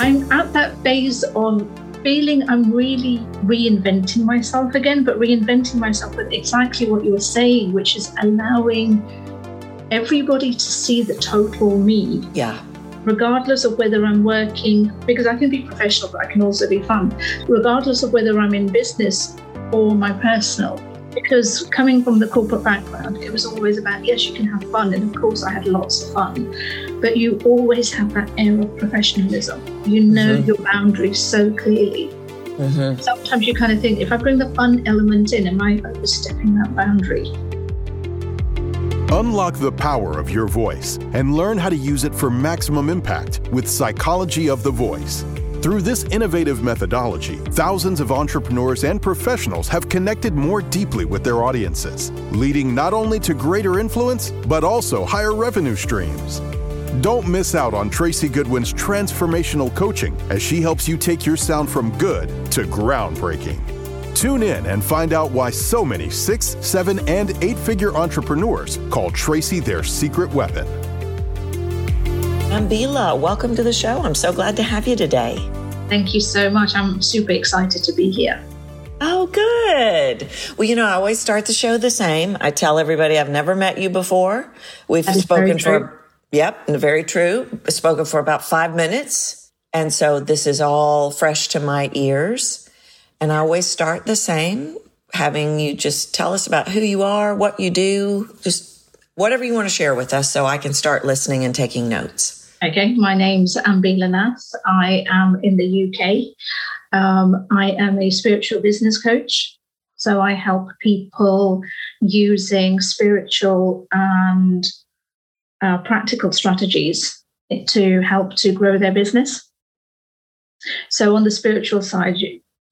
I'm at that phase of feeling I'm really reinventing myself again, but reinventing myself with exactly what you were saying, which is allowing everybody to see the total me. Yeah. Regardless of whether I'm working, because I can be professional, but I can also be fun, regardless of whether I'm in business or my personal because coming from the corporate background, it was always about yes, you can have fun, and of course, I had lots of fun, but you always have that air of professionalism. You know mm-hmm. your boundaries so clearly. Mm-hmm. Sometimes you kind of think, if I bring the fun element in, am I overstepping that boundary? Unlock the power of your voice and learn how to use it for maximum impact with Psychology of the Voice. Through this innovative methodology, thousands of entrepreneurs and professionals have connected more deeply with their audiences, leading not only to greater influence, but also higher revenue streams. Don't miss out on Tracy Goodwin's transformational coaching as she helps you take your sound from good to groundbreaking. Tune in and find out why so many six, seven, and eight figure entrepreneurs call Tracy their secret weapon. I'm Ambila, welcome to the show. I'm so glad to have you today. Thank you so much. I'm super excited to be here. Oh, good. Well, you know, I always start the show the same. I tell everybody I've never met you before. We've spoken for, yep, very true. Spoken for about five minutes. And so this is all fresh to my ears. And I always start the same, having you just tell us about who you are, what you do, just whatever you want to share with us so I can start listening and taking notes. Okay, my name's Ambila Nath. I am in the UK. Um, I am a spiritual business coach. So I help people using spiritual and uh, practical strategies to help to grow their business. So on the spiritual side,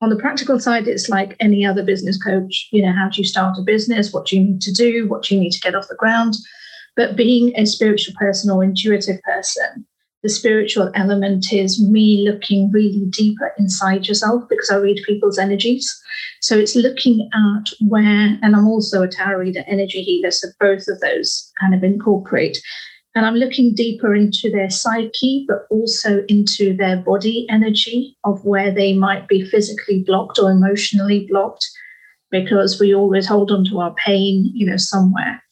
on the practical side, it's like any other business coach. You know, how do you start a business? What do you need to do? What do you need to get off the ground? But being a spiritual person or intuitive person, the spiritual element is me looking really deeper inside yourself because I read people's energies. So it's looking at where, and I'm also a tarot reader, energy healer, so both of those kind of incorporate. And I'm looking deeper into their psyche, but also into their body energy of where they might be physically blocked or emotionally blocked, because we always hold on to our pain, you know, somewhere.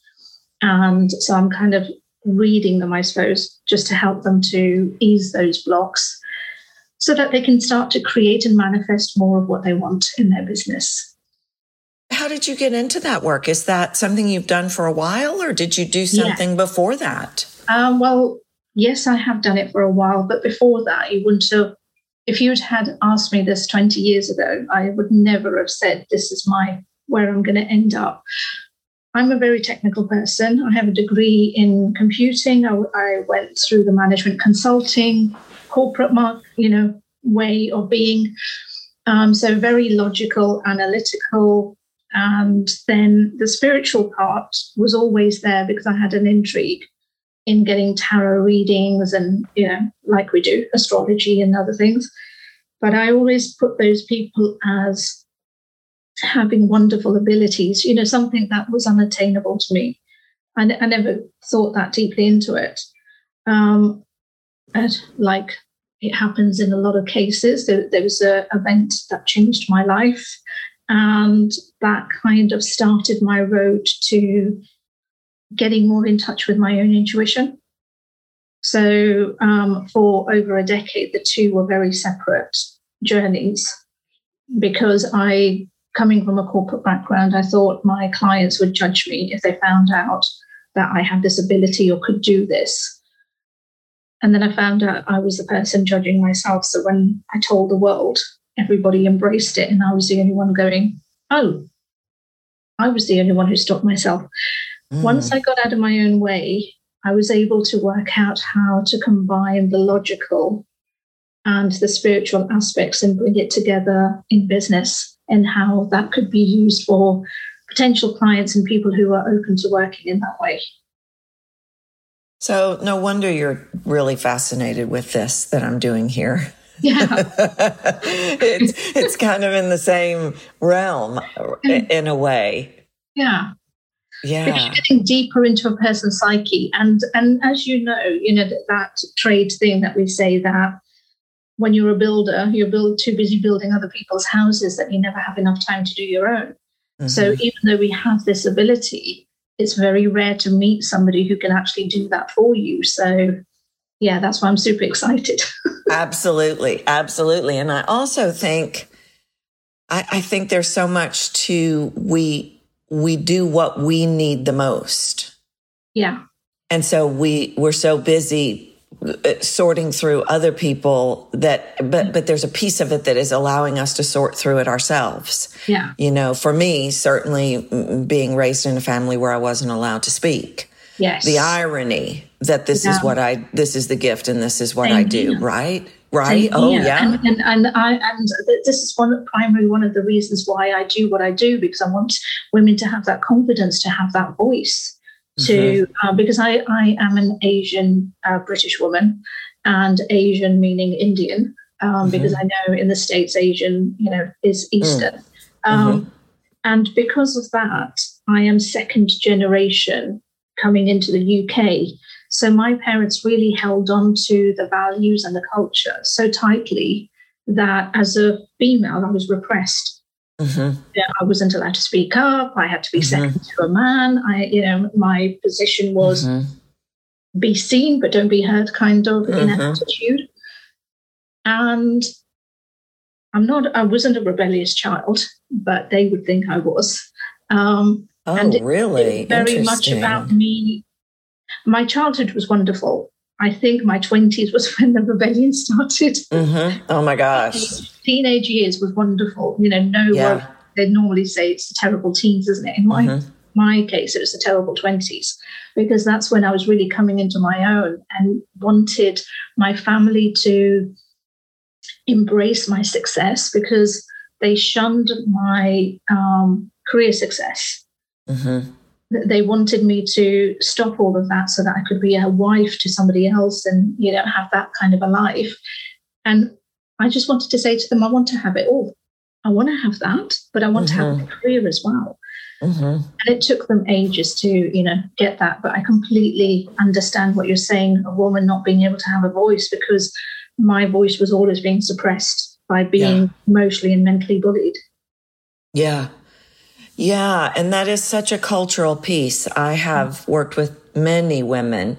And so I'm kind of reading them, I suppose, just to help them to ease those blocks so that they can start to create and manifest more of what they want in their business. How did you get into that work? Is that something you've done for a while or did you do something yeah. before that? Um, well, yes, I have done it for a while, but before that, you wouldn't have. If you'd had asked me this 20 years ago, I would never have said this is my where I'm going to end up. I'm a very technical person. I have a degree in computing. I, I went through the management consulting, corporate mark, you know, way of being. Um, so very logical, analytical. And then the spiritual part was always there because I had an intrigue in getting tarot readings and, you know, like we do, astrology and other things. But I always put those people as having wonderful abilities, you know, something that was unattainable to me. I, I never thought that deeply into it. Um, and like it happens in a lot of cases, there, there was an event that changed my life. And that kind of started my road to getting more in touch with my own intuition. So, um, for over a decade, the two were very separate journeys because I coming from a corporate background, I thought my clients would judge me if they found out that I had this ability or could do this. And then I found out I was the person judging myself. So when I told the world, everybody embraced it, and I was the only one going, Oh, I was the only one who stopped myself. Mm. Once I got out of my own way, I was able to work out how to combine the logical and the spiritual aspects and bring it together in business and how that could be used for potential clients and people who are open to working in that way. So, no wonder you're really fascinated with this that I'm doing here. Yeah. it's, it's kind of in the same realm in a way. Yeah. Yeah. Because getting deeper into a person's psyche. And and as you know, you know, that, that trade thing that we say that when you're a builder, you're build, too busy building other people's houses that you never have enough time to do your own. Mm-hmm. So even though we have this ability, it's very rare to meet somebody who can actually do that for you. So yeah, that's why I'm super excited. absolutely. Absolutely. And I also think I, I think there's so much to we we do what we need the most. Yeah. And so we we're so busy Uh, sorting through other people that but but there's a piece of it that is allowing us to sort through it ourselves. Yeah. You know for me certainly mm, being raised in a family where i wasn't allowed to speak. Yes. The irony that this yeah. is what i this is the gift and this is what Same i do here. right? Right? Same oh here. yeah. And, and, and i and this is one primary one of the reasons why i do what i do because i want women to have that confidence to have that voice to mm-hmm. uh, because I, I am an Asian uh, British woman and Asian meaning Indian um, mm-hmm. because I know in the States Asian you know is mm. Eastern mm-hmm. um, and because of that I am second generation coming into the UK so my parents really held on to the values and the culture so tightly that as a female I was repressed Mm-hmm. Yeah, I wasn't allowed to speak up. I had to be mm-hmm. second to a man. I, you know, my position was mm-hmm. be seen but don't be heard, kind of in mm-hmm. attitude. And I'm not. I wasn't a rebellious child, but they would think I was. Um, oh, and it, really? It very much about me. My childhood was wonderful. I think my 20s was when the rebellion started. Mm-hmm. Oh my gosh. Teenage years was wonderful. You know, no yeah. one, they normally say it's the terrible teens, isn't it? In my, mm-hmm. my case, it was the terrible 20s because that's when I was really coming into my own and wanted my family to embrace my success because they shunned my um, career success. Mm-hmm they wanted me to stop all of that so that I could be a wife to somebody else and you know have that kind of a life. And I just wanted to say to them, I want to have it all. I want to have that, but I want mm-hmm. to have mm-hmm. a career as well. Mm-hmm. And it took them ages to, you know, get that. But I completely understand what you're saying, a woman not being able to have a voice because my voice was always being suppressed by being yeah. emotionally and mentally bullied. Yeah. Yeah, and that is such a cultural piece. I have worked with many women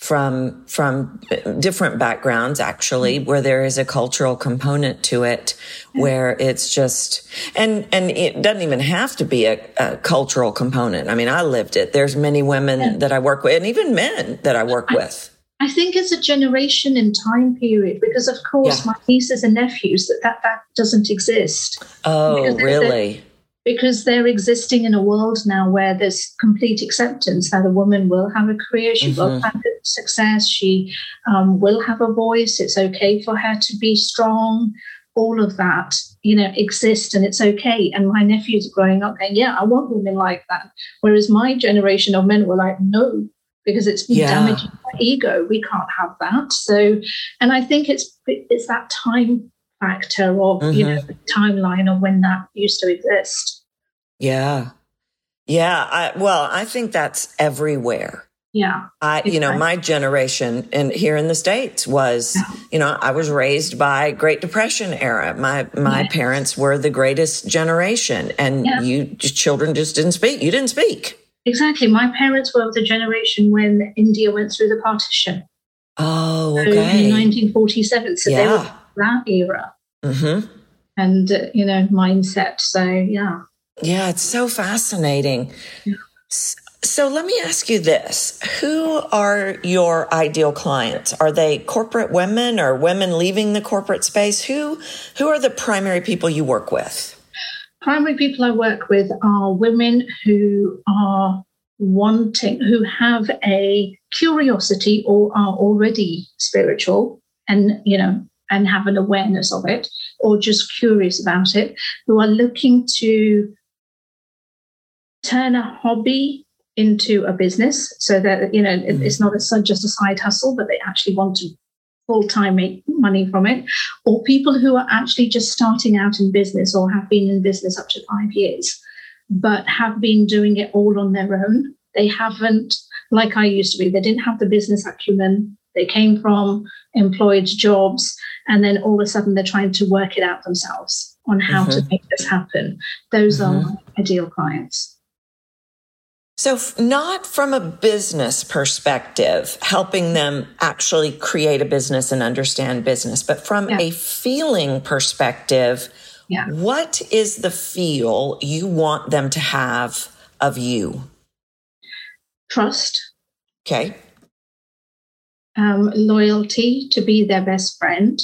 from from different backgrounds actually mm-hmm. where there is a cultural component to it where it's just and and it doesn't even have to be a, a cultural component. I mean i lived it. There's many women yeah. that i work with and even men that i work I, with. I think it's a generation and time period because of course yeah. my nieces and nephews that that, that doesn't exist. Oh really because they're existing in a world now where there's complete acceptance that a woman will have a career, she mm-hmm. will have success, she um, will have a voice. It's okay for her to be strong. All of that, you know, exists and it's okay. And my nephews are growing up going, yeah, I want women like that. Whereas my generation of men were like, no, because it's yeah. damaging my ego. We can't have that. So, and I think it's it's that time factor of mm-hmm. you know the timeline of when that used to exist. Yeah, yeah. I, well, I think that's everywhere. Yeah. I, you know, my generation and here in the States was, yeah. you know, I was raised by Great Depression era. My, my parents were the greatest generation and yeah. you children just didn't speak. You didn't speak. Exactly. My parents were of the generation when India went through the partition. Oh, okay. So in 1947. So they were that era. Mm-hmm. And, uh, you know, mindset. So, yeah. Yeah, it's so fascinating. Yeah. So let me ask you this. Who are your ideal clients? Are they corporate women or women leaving the corporate space? Who who are the primary people you work with? Primary people I work with are women who are wanting who have a curiosity or are already spiritual and you know and have an awareness of it or just curious about it, who are looking to turn a hobby into a business so that you know mm. it's not a, just a side hustle but they actually want to full time make money from it. Or people who are actually just starting out in business or have been in business up to 5 years but have been doing it all on their own. They haven't like I used to be they didn't have the business acumen. They came from employed jobs and then all of a sudden they're trying to work it out themselves on how mm-hmm. to make this happen. Those mm-hmm. are ideal clients. So, not from a business perspective, helping them actually create a business and understand business, but from yeah. a feeling perspective, yeah. what is the feel you want them to have of you? Trust. Okay. Um, loyalty to be their best friend.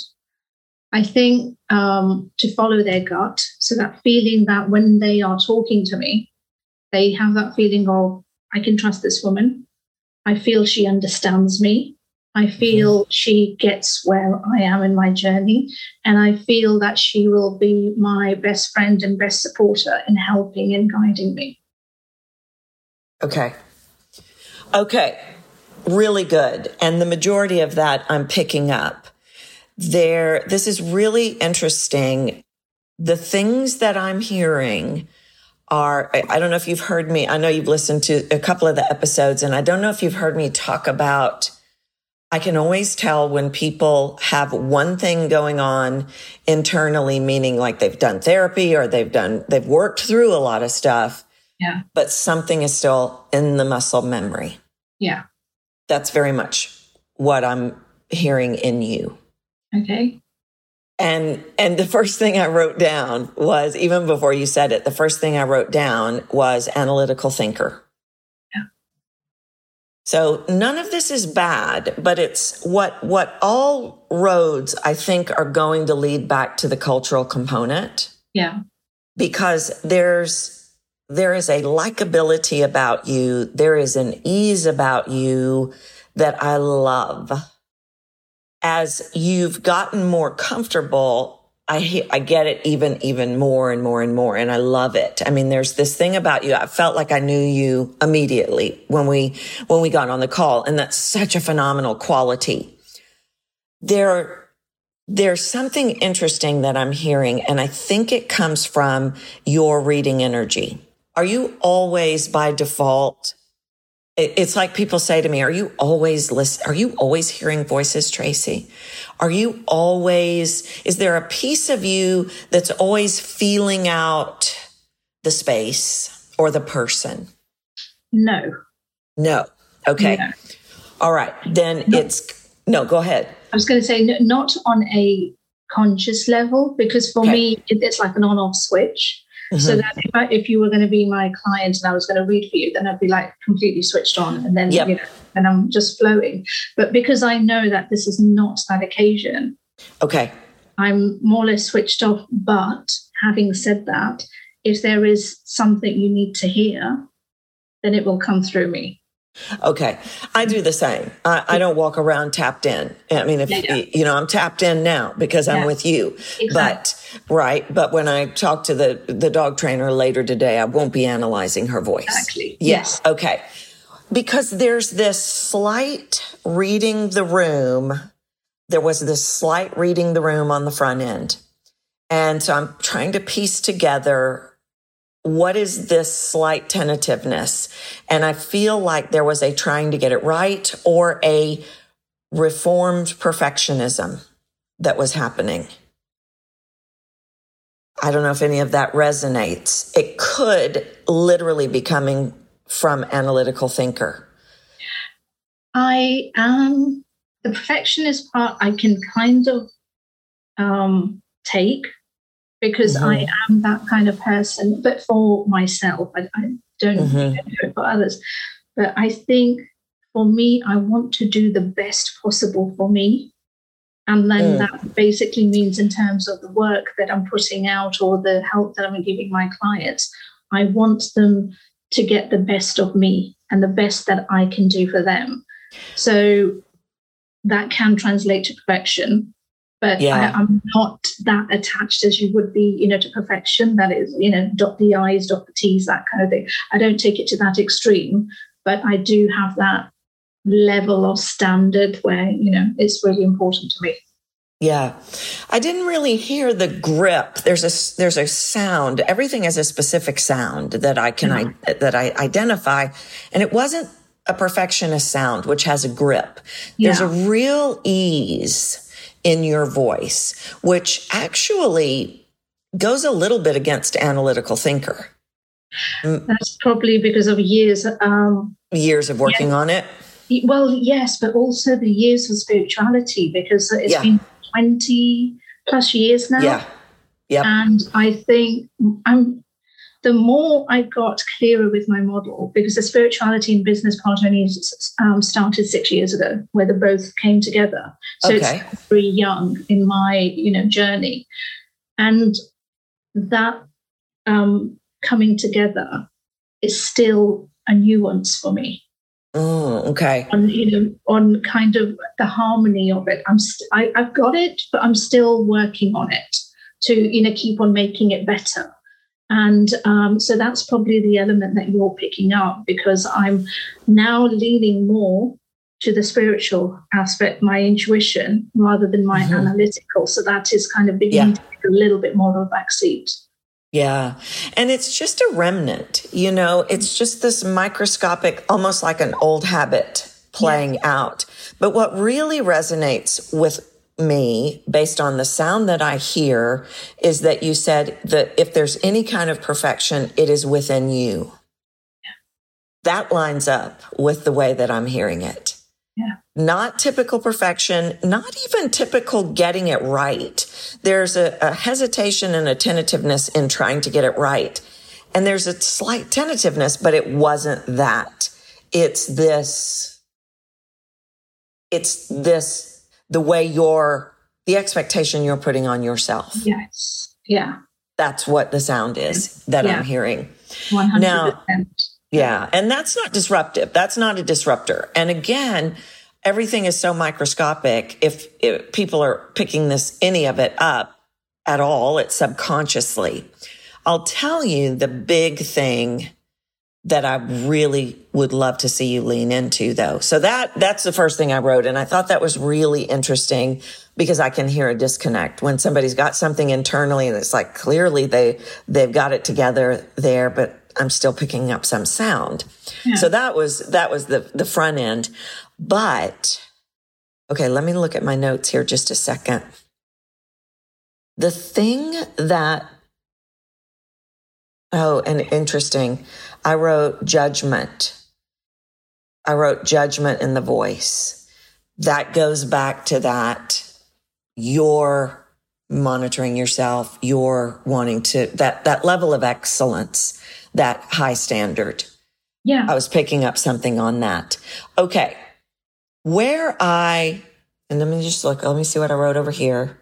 I think um, to follow their gut. So that feeling that when they are talking to me, they have that feeling of, I can trust this woman. I feel she understands me. I feel mm-hmm. she gets where I am in my journey. And I feel that she will be my best friend and best supporter in helping and guiding me. Okay. Okay. Really good. And the majority of that I'm picking up. There, this is really interesting. The things that I'm hearing are, I don't know if you've heard me, I know you've listened to a couple of the episodes, and I don't know if you've heard me talk about. I can always tell when people have one thing going on internally, meaning like they've done therapy or they've done, they've worked through a lot of stuff. Yeah. But something is still in the muscle memory. Yeah. That's very much what I'm hearing in you. Okay. And and the first thing I wrote down was even before you said it, the first thing I wrote down was analytical thinker. Yeah. So none of this is bad, but it's what what all roads I think are going to lead back to the cultural component. Yeah. Because there's there is a likability about you, there is an ease about you that I love as you've gotten more comfortable, I I get it even even more and more and more and I love it. I mean there's this thing about you. I felt like I knew you immediately when we when we got on the call and that's such a phenomenal quality. There there's something interesting that I'm hearing and I think it comes from your reading energy. Are you always by default it's like people say to me, are you always listen? Are you always hearing voices, Tracy? Are you always, is there a piece of you that's always feeling out the space or the person? No. No. Okay. No. All right. Then it's, no, go ahead. I was going to say, not on a conscious level, because for okay. me, it's like an on off switch. Mm-hmm. So that if, I, if you were going to be my client and I was going to read for you, then I'd be like completely switched on, and then yep. you know, and I'm just flowing. But because I know that this is not that occasion, okay, I'm more or less switched off. But having said that, if there is something you need to hear, then it will come through me. Okay. I do the same. I, I, don't walk around tapped in. I mean, if, yeah, yeah. you know, I'm tapped in now because I'm yeah. with you, exactly. but right. But when I talk to the, the dog trainer later today, I won't be analyzing her voice. Exactly. Yes. Okay. Because there's this slight reading the room. There was this slight reading the room on the front end. And so I'm trying to piece together what is this slight tentativeness? And I feel like there was a trying to get it right or a reformed perfectionism that was happening. I don't know if any of that resonates. It could literally be coming from analytical thinker. I am the perfectionist part I can kind of um, take because mm-hmm. I am that kind of person. But for myself, I, I don't, mm-hmm. do it for others. But I think for me, I want to do the best possible for me. And then mm. that basically means, in terms of the work that I'm putting out or the help that I'm giving my clients, I want them to get the best of me and the best that I can do for them. So that can translate to perfection but yeah. I, am not that attached as you would be, you know, to perfection. That is, you know, dot the I's, dot the T's, that kind of thing. I don't take it to that extreme, but I do have that level of standard where, you know, it's really important to me. Yeah. I didn't really hear the grip. There's a there's a sound. Everything has a specific sound that I can yeah. I, that I identify and it wasn't a perfectionist sound which has a grip. Yeah. There's a real ease in your voice, which actually goes a little bit against analytical thinker. That's probably because of years. Um, years of working yeah. on it. Well, yes, but also the years of spirituality because it's yeah. been 20 plus years now. Yeah. Yeah. And I think I'm the more I got clearer with my model, because the spirituality and business part only um, started six years ago, where they both came together. So okay. it's very young in my you know journey, and that um, coming together is still a nuance for me. Oh, okay. On you know, on kind of the harmony of it, I'm st- I, I've got it, but I'm still working on it to you know keep on making it better. And um, so that's probably the element that you're picking up because I'm now leaning more to the spiritual aspect, my intuition, rather than my mm-hmm. analytical. So that is kind of beginning yeah. to take a little bit more of a backseat. Yeah. And it's just a remnant, you know, it's just this microscopic, almost like an old habit playing yeah. out. But what really resonates with me based on the sound that I hear is that you said that if there's any kind of perfection, it is within you. Yeah. That lines up with the way that I'm hearing it. Yeah. Not typical perfection, not even typical getting it right. There's a, a hesitation and a tentativeness in trying to get it right. And there's a slight tentativeness, but it wasn't that. It's this, it's this the way you're, the expectation you're putting on yourself. Yes. Yeah. That's what the sound is that yeah. I'm hearing. 100%. Now, yeah. And that's not disruptive. That's not a disruptor. And again, everything is so microscopic. If, if people are picking this, any of it up at all, it's subconsciously. I'll tell you the big thing that I really would love to see you lean into though. So that, that's the first thing I wrote. And I thought that was really interesting because I can hear a disconnect when somebody's got something internally and it's like clearly they, they've got it together there, but I'm still picking up some sound. Yeah. So that was, that was the, the front end. But okay, let me look at my notes here just a second. The thing that Oh, and interesting. I wrote judgment. I wrote judgment in the voice. That goes back to that. You're monitoring yourself. You're wanting to, that, that level of excellence, that high standard. Yeah. I was picking up something on that. Okay. Where I, and let me just look, let me see what I wrote over here.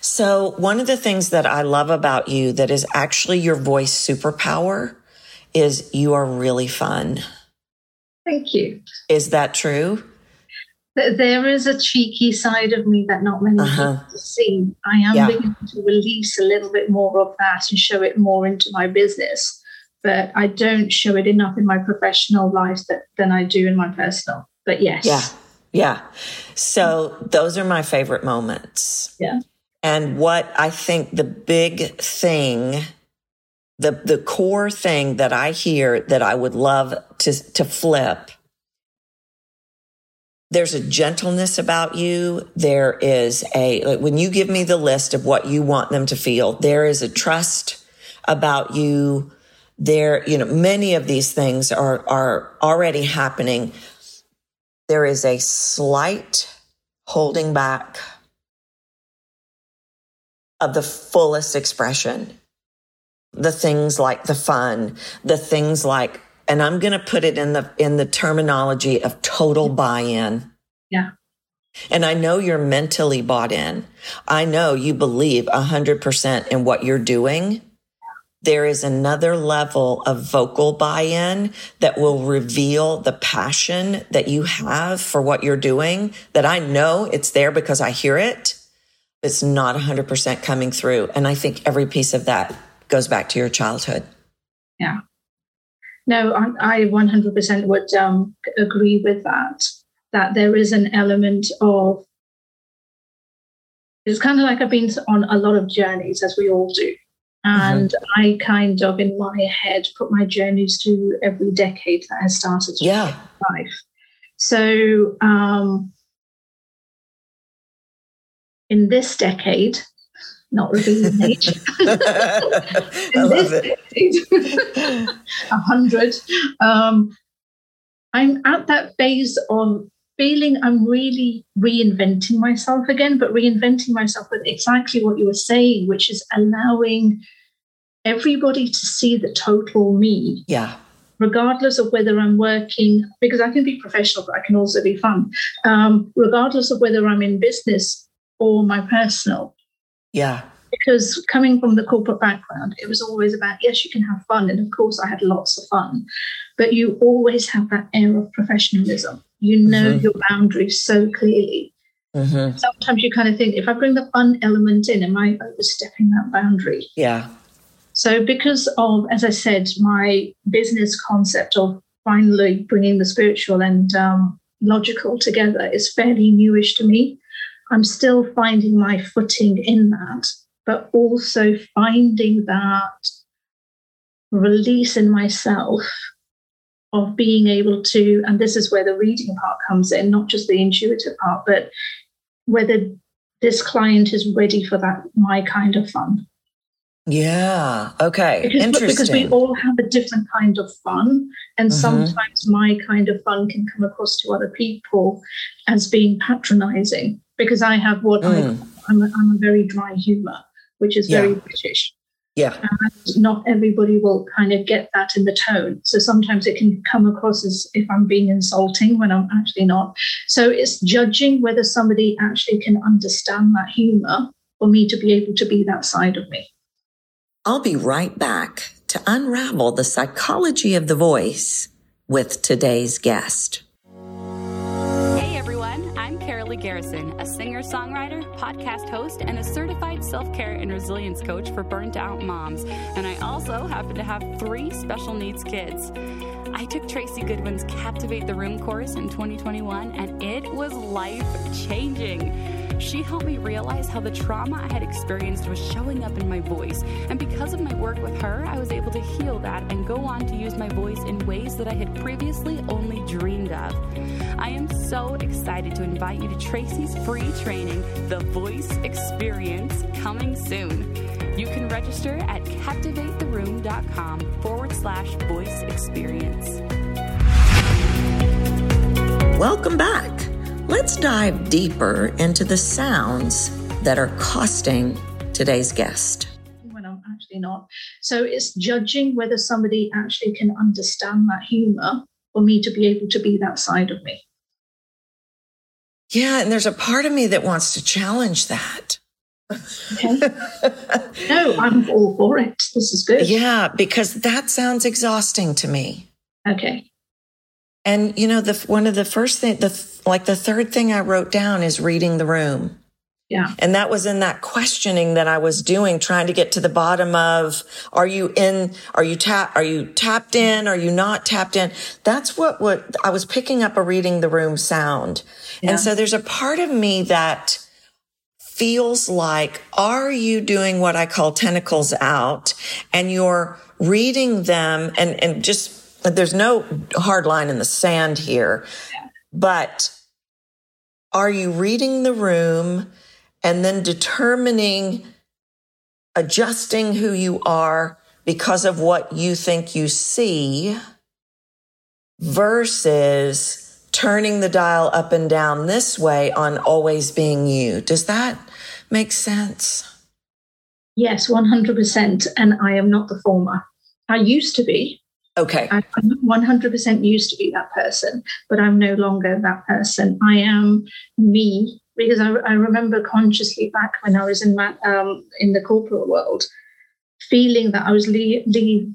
So one of the things that I love about you that is actually your voice superpower is you are really fun. Thank you. Is that true? There is a cheeky side of me that not many uh-huh. people see. I am yeah. beginning to release a little bit more of that and show it more into my business, but I don't show it enough in my professional life that, than I do in my personal. But yes. Yeah. Yeah. So those are my favorite moments. Yeah. And what I think the big thing, the, the core thing that I hear that I would love to, to flip, there's a gentleness about you. There is a, like when you give me the list of what you want them to feel, there is a trust about you. There, you know, many of these things are, are already happening. There is a slight holding back of the fullest expression. The things like the fun, the things like, and I'm going to put it in the, in the terminology of total buy-in. Yeah. And I know you're mentally bought in. I know you believe a hundred percent in what you're doing. There is another level of vocal buy-in that will reveal the passion that you have for what you're doing that I know it's there because I hear it it's not 100% coming through. And I think every piece of that goes back to your childhood. Yeah. No, I, I 100% would um, agree with that. That there is an element of, it's kind of like I've been on a lot of journeys, as we all do. And mm-hmm. I kind of, in my head, put my journeys to every decade that has started yeah. life. So, um, in this decade, not revealing age, in this decade, a hundred, um, I'm at that phase of feeling I'm really reinventing myself again, but reinventing myself with exactly what you were saying, which is allowing everybody to see the total me. Yeah. Regardless of whether I'm working, because I can be professional, but I can also be fun. Um, regardless of whether I'm in business or my personal. Yeah. Because coming from the corporate background, it was always about, yes, you can have fun. And of course, I had lots of fun, but you always have that air of professionalism. You know mm-hmm. your boundaries so clearly. Mm-hmm. Sometimes you kind of think, if I bring the fun element in, am I overstepping that boundary? Yeah. So, because of, as I said, my business concept of finally bringing the spiritual and um, logical together is fairly newish to me. I'm still finding my footing in that, but also finding that release in myself of being able to, and this is where the reading part comes in, not just the intuitive part, but whether this client is ready for that, my kind of fun. Yeah. Okay. Because, Interesting. Because we all have a different kind of fun. And mm-hmm. sometimes my kind of fun can come across to other people as being patronizing because I have what mm. I, I'm, a, I'm a very dry humor, which is yeah. very British. Yeah. And not everybody will kind of get that in the tone. So sometimes it can come across as if I'm being insulting when I'm actually not. So it's judging whether somebody actually can understand that humor for me to be able to be that side of me. I'll be right back to unravel the psychology of the voice with today's guest. Garrison, a singer songwriter, podcast host, and a certified self care and resilience coach for burnt out moms. And I also happen to have three special needs kids. I took Tracy Goodwin's Captivate the Room course in 2021, and it was life changing. She helped me realize how the trauma I had experienced was showing up in my voice. And because of my work with her, I was able to heal that and go on to use my voice in ways that I had previously only dreamed of. I am so excited to invite you to Tracy's free training, The Voice Experience, coming soon. You can register at captivatetheroom.com forward slash voice experience. Welcome back. Let's dive deeper into the sounds that are costing today's guest. When I'm actually not. So it's judging whether somebody actually can understand that humor for me to be able to be that side of me. Yeah, and there's a part of me that wants to challenge that. Okay. no, I'm all for it. This is good. Yeah, because that sounds exhausting to me. Okay. And you know, the one of the first thing, the like the third thing I wrote down is reading the room. Yeah. And that was in that questioning that I was doing, trying to get to the bottom of, are you in, are you tap, are you tapped in? Are you not tapped in? That's what, what I was picking up a reading the room sound. Yeah. And so there's a part of me that feels like, are you doing what I call tentacles out and you're reading them and, and just, there's no hard line in the sand here, but are you reading the room and then determining, adjusting who you are because of what you think you see versus turning the dial up and down this way on always being you? Does that make sense? Yes, 100%. And I am not the former. I used to be. Okay. I'm 100% used to be that person, but I'm no longer that person. I am me because I, I remember consciously back when I was in my, um, in the corporate world, feeling that I was le- le-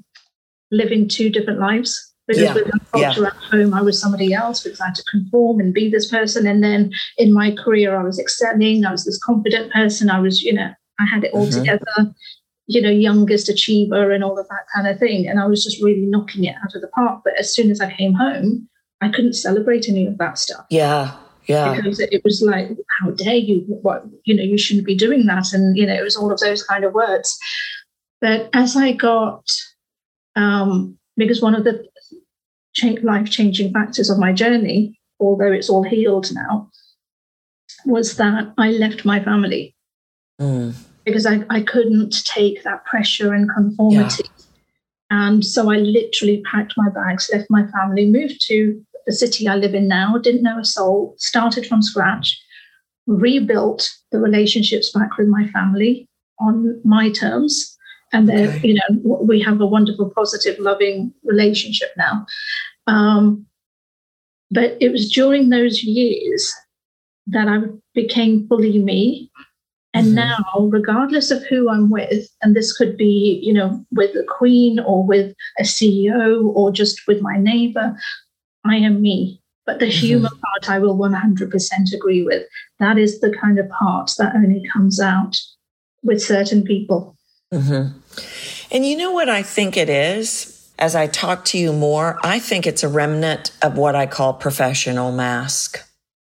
living two different lives. Because yeah. with my culture yeah. at home, I was somebody else because I had to conform and be this person. And then in my career, I was excelling. I was this confident person. I was, you know, I had it all mm-hmm. together you know, youngest achiever and all of that kind of thing. And I was just really knocking it out of the park. But as soon as I came home, I couldn't celebrate any of that stuff. Yeah. Yeah. Because it was like, how dare you? What, you know, you shouldn't be doing that. And, you know, it was all of those kind of words. But as I got, um, because one of the life changing factors of my journey, although it's all healed now, was that I left my family mm. Because I, I couldn't take that pressure and conformity. Yeah. And so I literally packed my bags, left my family, moved to the city I live in now, didn't know a soul, started from scratch, rebuilt the relationships back with my family on my terms. And then, okay. you know, we have a wonderful, positive, loving relationship now. Um, but it was during those years that I became fully me. And mm-hmm. now, regardless of who I'm with, and this could be, you know, with a queen or with a CEO or just with my neighbor, I am me. But the mm-hmm. human part, I will 100% agree with. That is the kind of part that only comes out with certain people. Mm-hmm. And you know what I think it is? As I talk to you more, I think it's a remnant of what I call professional mask.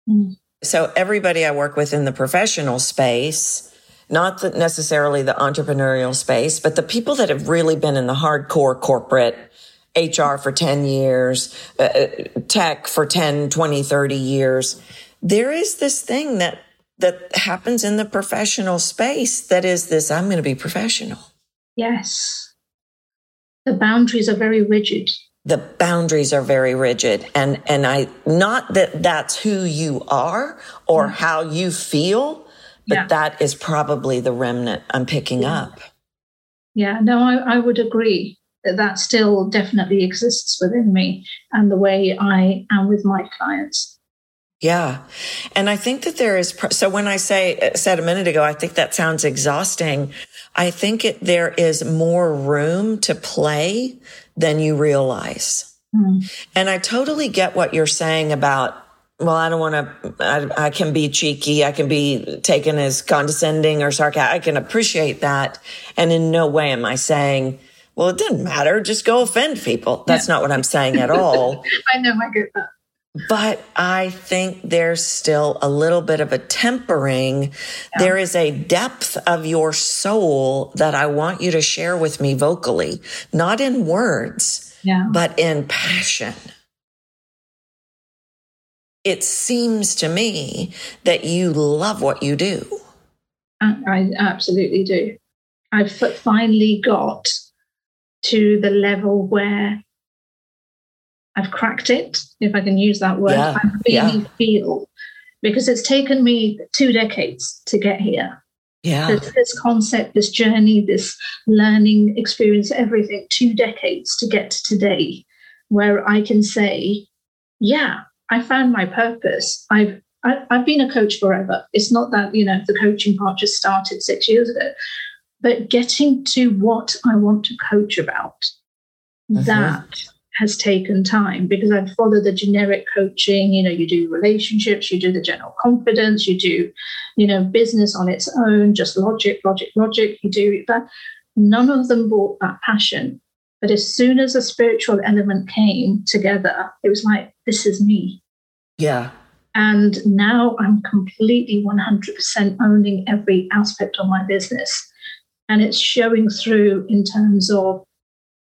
Mm. So everybody I work with in the professional space, not the, necessarily the entrepreneurial space, but the people that have really been in the hardcore corporate HR for 10 years, uh, uh, tech for 10, 20, 30 years. There is this thing that, that happens in the professional space that is this, I'm going to be professional. Yes. The boundaries are very rigid the boundaries are very rigid and and i not that that's who you are or mm. how you feel but yeah. that is probably the remnant i'm picking yeah. up yeah no I, I would agree that that still definitely exists within me and the way i am with my clients yeah. And I think that there is, so when I say, said a minute ago, I think that sounds exhausting. I think it, there is more room to play than you realize. Mm. And I totally get what you're saying about, well, I don't want to, I, I, can be cheeky. I can be taken as condescending or sarcastic. I can appreciate that. And in no way am I saying, well, it didn't matter. Just go offend people. That's yeah. not what I'm saying at all. I know. I get that. But I think there's still a little bit of a tempering. Yeah. There is a depth of your soul that I want you to share with me vocally, not in words, yeah. but in passion. It seems to me that you love what you do. I, I absolutely do. I've finally got to the level where I've cracked it, if I can use that word. Yeah, I really yeah. feel because it's taken me two decades to get here. Yeah. This, this, concept, this journey, this learning experience, everything, two decades to get to today, where I can say, yeah, I found my purpose. I've I, have i have been a coach forever. It's not that, you know, the coaching part just started six years ago, but getting to what I want to coach about, mm-hmm. that has taken time because I'd follow the generic coaching. You know, you do relationships, you do the general confidence, you do, you know, business on its own, just logic, logic, logic. You do that. None of them brought that passion. But as soon as a spiritual element came together, it was like, this is me. Yeah. And now I'm completely 100% owning every aspect of my business. And it's showing through in terms of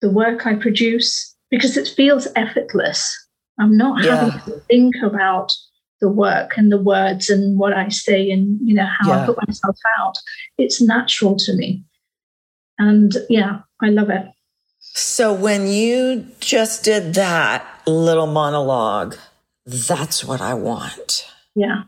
the work I produce, because it feels effortless. I'm not yeah. having to think about the work and the words and what I say and you know how yeah. I put myself out. It's natural to me. And yeah, I love it. So when you just did that little monologue, that's what I want. Yeah.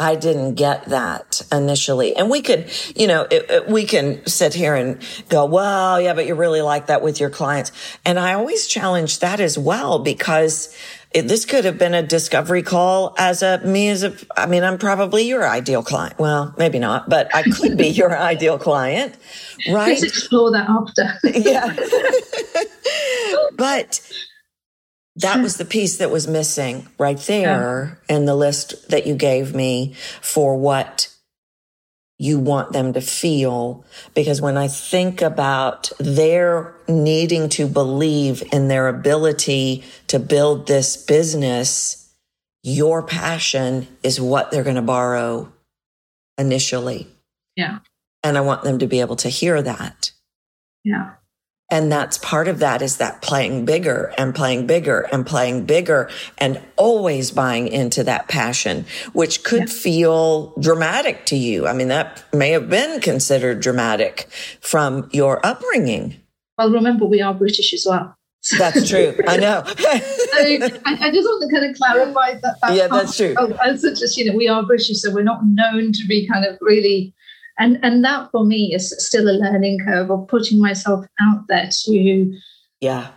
I didn't get that initially. And we could, you know, it, it, we can sit here and go, well, yeah, but you really like that with your clients. And I always challenge that as well because it, this could have been a discovery call as a me as a, I mean, I'm probably your ideal client. Well, maybe not, but I could be your ideal client, right? Let's explore that after. yeah. but that was the piece that was missing right there yeah. in the list that you gave me for what you want them to feel. Because when I think about their needing to believe in their ability to build this business, your passion is what they're going to borrow initially. Yeah. And I want them to be able to hear that. Yeah. And that's part of that is that playing bigger and playing bigger and playing bigger and always buying into that passion, which could yeah. feel dramatic to you. I mean, that may have been considered dramatic from your upbringing. Well, remember, we are British as well. That's true. I know. so I, I, just want to kind of clarify that. that yeah, that's true. As such as, you know, we are British, so we're not known to be kind of really and and that for me is still a learning curve of putting myself out there to yeah.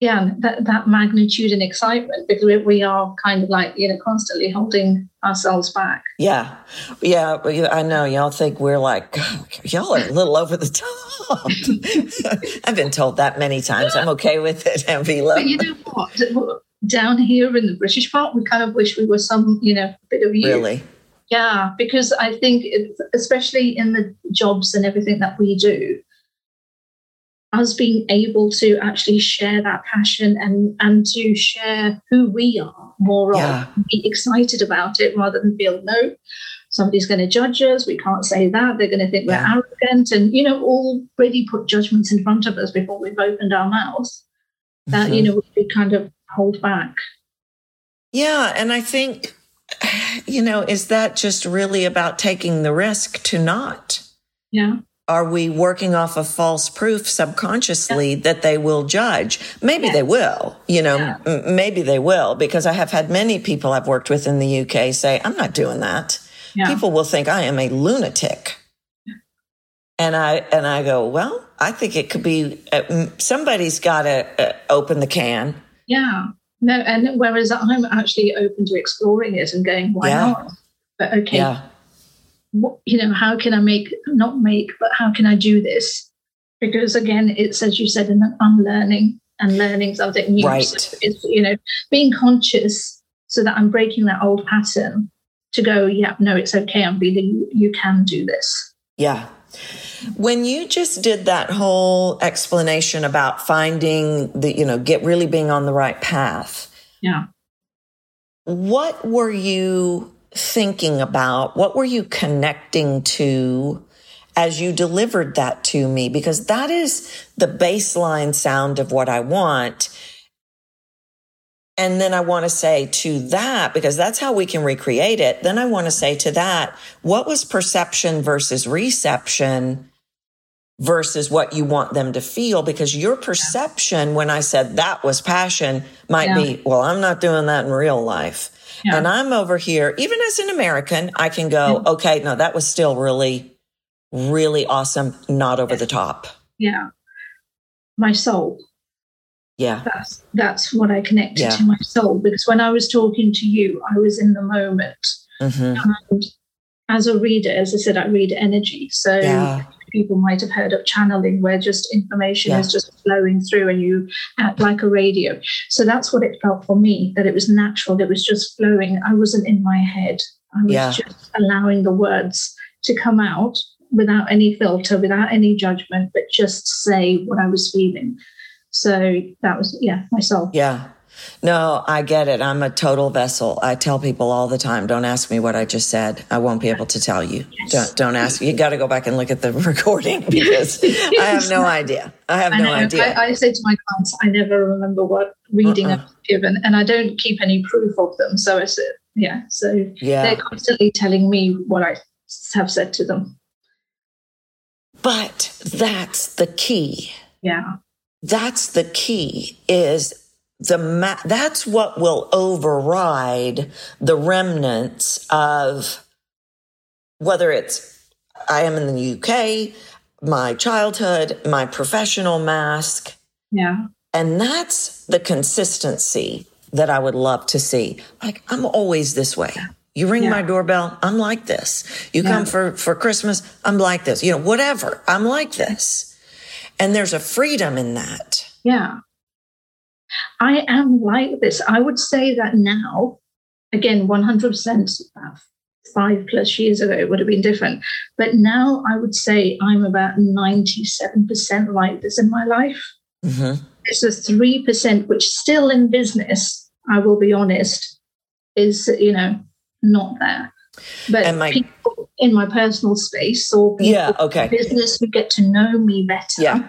yeah that, that magnitude and excitement because we, we are kind of like you know constantly holding ourselves back. Yeah. Yeah i know. Y'all think we're like y'all are a little over the top. I've been told that many times. I'm okay with it and Ambila. but you know what? Down here in the british part we kind of wish we were some you know bit of you. Really yeah, because I think, especially in the jobs and everything that we do, us being able to actually share that passion and and to share who we are more yeah. on, be excited about it rather than feel no, somebody's going to judge us. We can't say that. They're going to think yeah. we're arrogant, and you know, already put judgments in front of us before we've opened our mouths. That mm-hmm. you know we kind of hold back. Yeah, and I think you know, is that just really about taking the risk to not? Yeah. Are we working off of false proof subconsciously yeah. that they will judge? Maybe they will, you know, yeah. m- maybe they will, because I have had many people I've worked with in the UK say, I'm not doing that. People will think I am a lunatic. And I, and I go, well, I think it could be, uh, somebody's got to uh, open the can. Yeah. No, and whereas I'm actually open to exploring it and going, why yeah. not? But okay, yeah. what, you know, how can I make, not make, but how can I do this? Because again, it's as you said, an unlearning and learning something new. Right. So it's, you know, being conscious so that I'm breaking that old pattern to go, yeah, no, it's okay. I'm feeling you, you can do this. Yeah. When you just did that whole explanation about finding the, you know, get really being on the right path. Yeah. What were you thinking about? What were you connecting to as you delivered that to me? Because that is the baseline sound of what I want. And then I want to say to that, because that's how we can recreate it. Then I want to say to that, what was perception versus reception versus what you want them to feel? Because your perception, when I said that was passion, might yeah. be, well, I'm not doing that in real life. Yeah. And I'm over here, even as an American, I can go, yeah. okay, no, that was still really, really awesome, not over the top. Yeah. My soul yeah that's that's what i connected to my soul because when i was talking to you i was in the moment mm-hmm. and as a reader as i said i read energy so yeah. People might have heard of channeling where just information yeah. is just flowing through and you act like a radio so that's what it felt for me that it was natural it was just flowing i wasn't in my head i was just allowing the words to come out without any filter without any judgment but just say what i was feeling so that was, yeah, myself. Yeah. No, I get it. I'm a total vessel. I tell people all the time, don't ask me what I just said. I won't be able to tell you. Yes. Don't, don't ask. You got to go back and look at the recording because I have no idea. I have I no idea. I, I, say to my clients, I never remember what reading uh-uh. I've given, and I don't keep any proof of them. So it's yeah. So yeah. they're constantly telling me what I have said to them. But that's the key. Yeah that's the key is the ma- that's what will override the remnants of whether it's I am in the UK, my childhood, my professional mask. Yeah. And that's the consistency that I would love to see. Like I'm always this way. You ring yeah. my doorbell, I'm like this. You yeah. come for for Christmas, I'm like this. You know, whatever. I'm like this. And there's a freedom in that. Yeah. I am like this. I would say that now, again, 100% five plus years ago, it would have been different. But now I would say I'm about 97% like this in my life. Mm-hmm. It's a 3%, which still in business, I will be honest, is, you know, not there. But my, people in my personal space or yeah, okay. business who get to know me better. Yeah.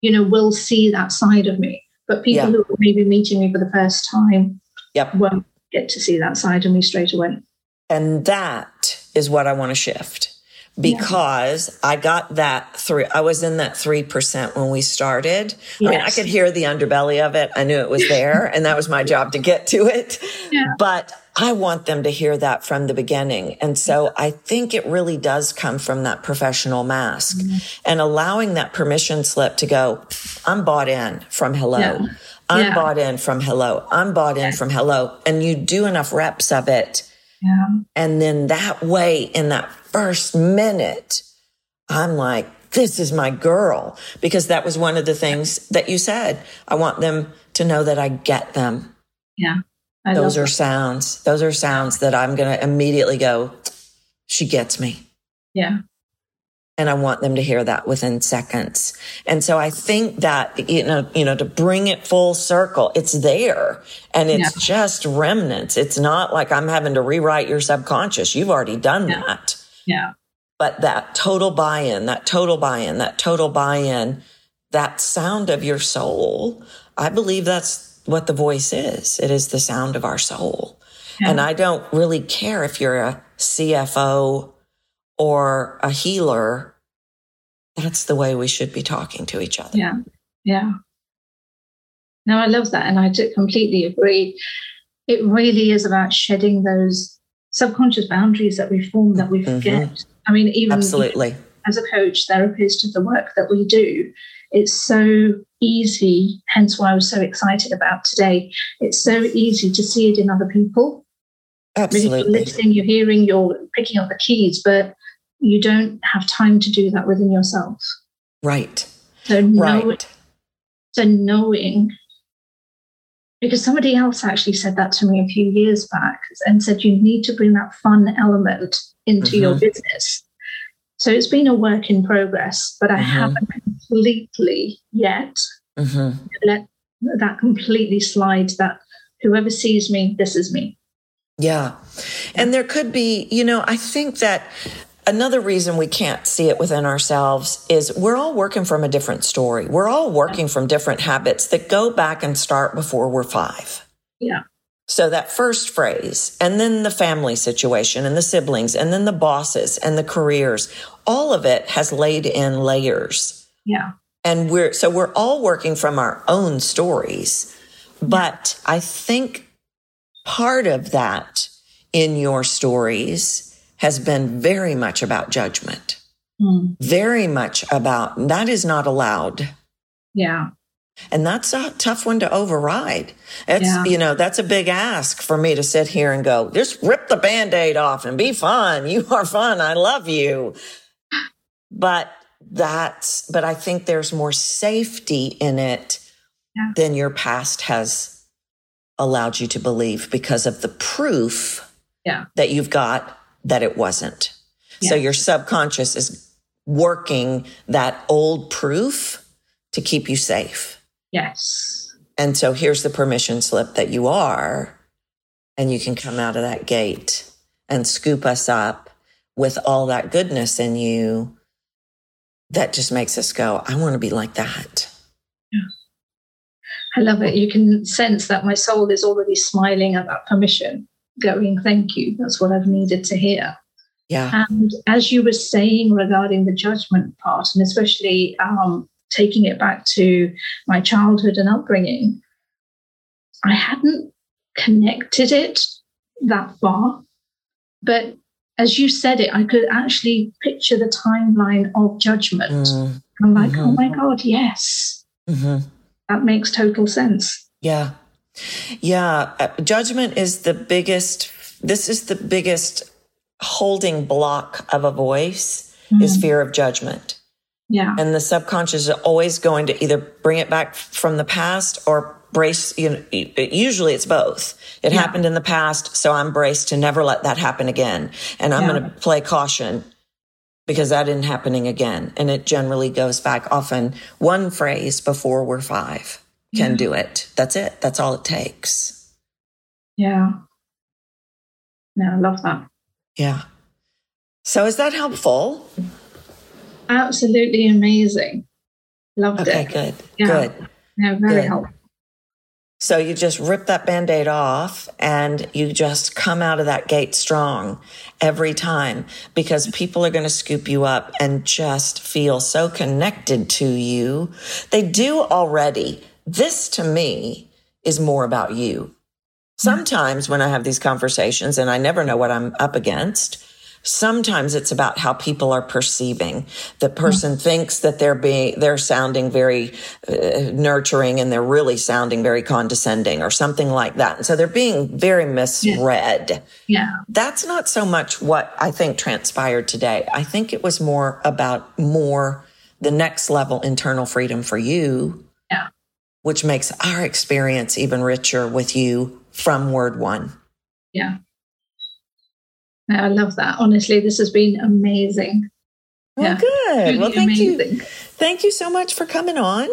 you know, will see that side of me. But people Yeah. who are maybe meeting me for the first time Yep. won't get to see that side of me straight away. And that is what I want to shift because I got that three, I was in that 3% when we started. I mean, I could hear the underbelly of it. I knew it was there and that was my job to get to it. Yeah. But I want them to hear that from the beginning. And so I think it really does come from that professional mask Mm-hmm. and allowing that permission slip to go, I'm bought in from hello. Yeah. I'm Yeah. bought in from hello. I'm bought in from hello. And you do enough reps of it. Yeah. And then that way, in that first minute, I'm like, this is my girl. Because that was one of the things that you said. I want them to know that I get them. Yeah. I Those are that. sounds. Those are sounds that I'm going to immediately go, she gets me. Yeah. And I want them to hear that within seconds. And so I think that, you know, you know, to bring it full circle, it's there and it's just remnants. It's not like I'm having to rewrite your subconscious. You've already done Yeah. that. Yeah. But that total buy in, that total buy in, that total buy in, that sound of your soul, I believe that's what the voice is. It is the sound of our soul. Yeah. And I don't really care if you're a CFO or a healer. That's the way we should be talking to each other. Yeah. Yeah. No, I love that. And I completely agree. It really is about shedding those subconscious boundaries that we form that we mm-hmm. forget. I mean, even Absolutely. as a coach, therapist, of the work that we do, it's so easy, hence why I was so excited about today. It's so easy to see it in other people. You're Absolutely. listening, you're hearing, you're picking up the keys, but you don't have time to do that within yourself. Right. So know, Right. so knowing because somebody else actually said that to me a few years back and said you need to bring that fun element into your Mhm. business so it's been a work in progress but i Mhm. haven't completely yet hmm let that completely slide that whoever sees me this is me Yeah. And there could be, you know, I think that another reason we can't see it within ourselves is we're all working from a different story. We're all working from different habits that go back and start before we're five. yeah So that first phrase, and then the family situation, and the siblings, and then the bosses, and the careers, all of it has laid in layers. Yeah. And we're so we're all working from our own stories. But i think part of that in your stories has been very much about judgment. Mm. very much about that is not allowed. Yeah and that's a tough one to override. It's Yeah. you know that's a big ask for me to sit here and go just rip the band-aid off and be fun. You are fun. I love you. But that's but i think there's more safety in it Yeah. than your past has allowed you to believe because of the proof Yeah. that you've got that it wasn't. So your subconscious is working that old proof to keep you safe yes. And so here's the permission slip that you are and you can come out of that gate and scoop us up with all that goodness in you that just makes us go, I want to be like that. i love it. You can sense that my soul is already smiling at that permission going thank you. That's what i've needed to hear. Yeah. And as you were saying regarding the judgment part, and especially um, taking it back to my childhood and upbringing, I hadn't connected it that far. But as you said it, I could actually picture the timeline of judgment. Mm, I'm like, oh Mhm. my God, yes, mhm. that makes total sense. Yeah. Yeah. Uh, judgment is the biggest, this is the biggest holding block of a voice is Mm. fear of judgment. Yeah. and the subconscious is always going to either bring it back from the past or brace you know it- usually it's both it Yeah. happened in the past so i'm braced to never let that happen again and i'm Yeah. going to play caution because that isn't happening again and it generally goes back often one phrase before we're five can Yeah. do it that's it that's all it takes Yeah. yeah I love that. yeah so is that helpful Absolutely amazing. Loved okay, it. Okay, good. Yeah. Good. Yeah, very Good. helpful. So you just rip that band aid off and you just come out of that gate strong every time because people are going to scoop you up and just feel so connected to you. They do already. This to me is more about you. Sometimes when I have these conversations and I never know what I'm up against, sometimes it's about how people are perceiving. The person thinks that they're being, they're sounding very uh, nurturing and they're really sounding very condescending or something like that. And so they're being very misread. Yeah. That's not so much what I think transpired today. I think it was more about more the next level internal freedom for you, Yeah. which makes our experience even richer with you from word one. Yeah. I love that. Honestly, this has been amazing. Well, Yeah. good. Really well, thank you. Thank you so much for coming on.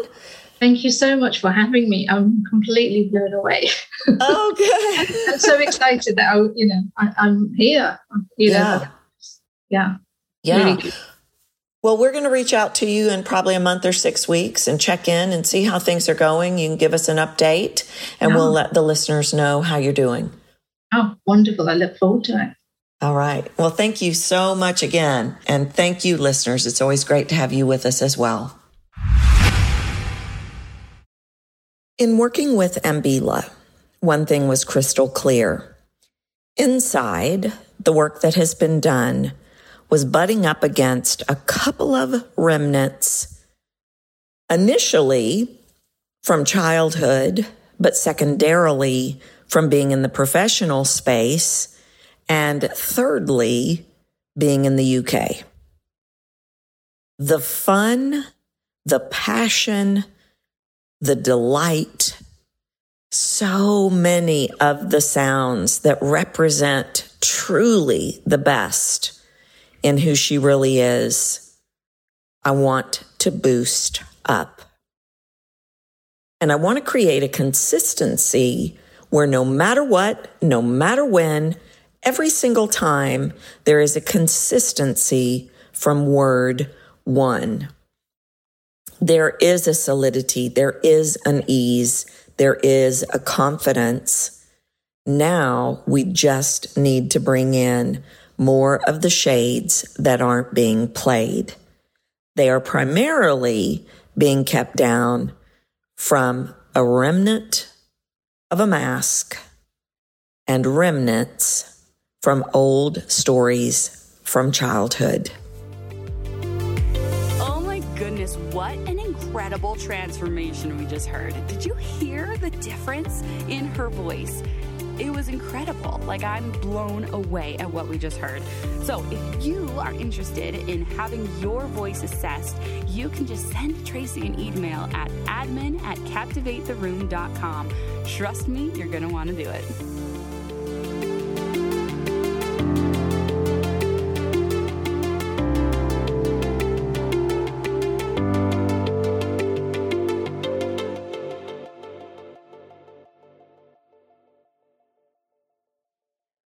Thank you so much for having me. I'm completely blown away. Oh, good. I'm so excited that I, you know I, I'm here. You Yeah. know, yeah, Yeah. really. Well, we're going to reach out to you in probably a month or six weeks and check in and see how things are going. You can give us an update and we'll let the listeners know how you're doing. Oh, wonderful! I look forward to it. All right. Well, thank you so much again. And thank you, listeners. It's always great to have you with us as well. In working with Ambila, one thing was crystal clear. Inside, the work that has been done was butting up against a couple of remnants, initially from childhood, but secondarily from being in the professional space, and thirdly, being in the UK. The fun, the passion, the delight, so many of the sounds that represent truly the best in who she really is. I want to boost up. And I want to create a consistency where no matter what, no matter when, every single time there is a consistency from word one. There is a solidity, there is an ease, there is a confidence. Now we just need to bring in more of the shades that aren't being played. They are primarily being kept down from a remnant of a mask and remnants from old stories from childhood. Oh my goodness, what an incredible transformation we just heard. Did you hear the difference in her voice? It was incredible. Like, I'm blown away at what we just heard. So, if you are interested in having your voice assessed, you can just send Tracy an email at admin at captivatetheroom.com. Trust me, you're going to want to do it.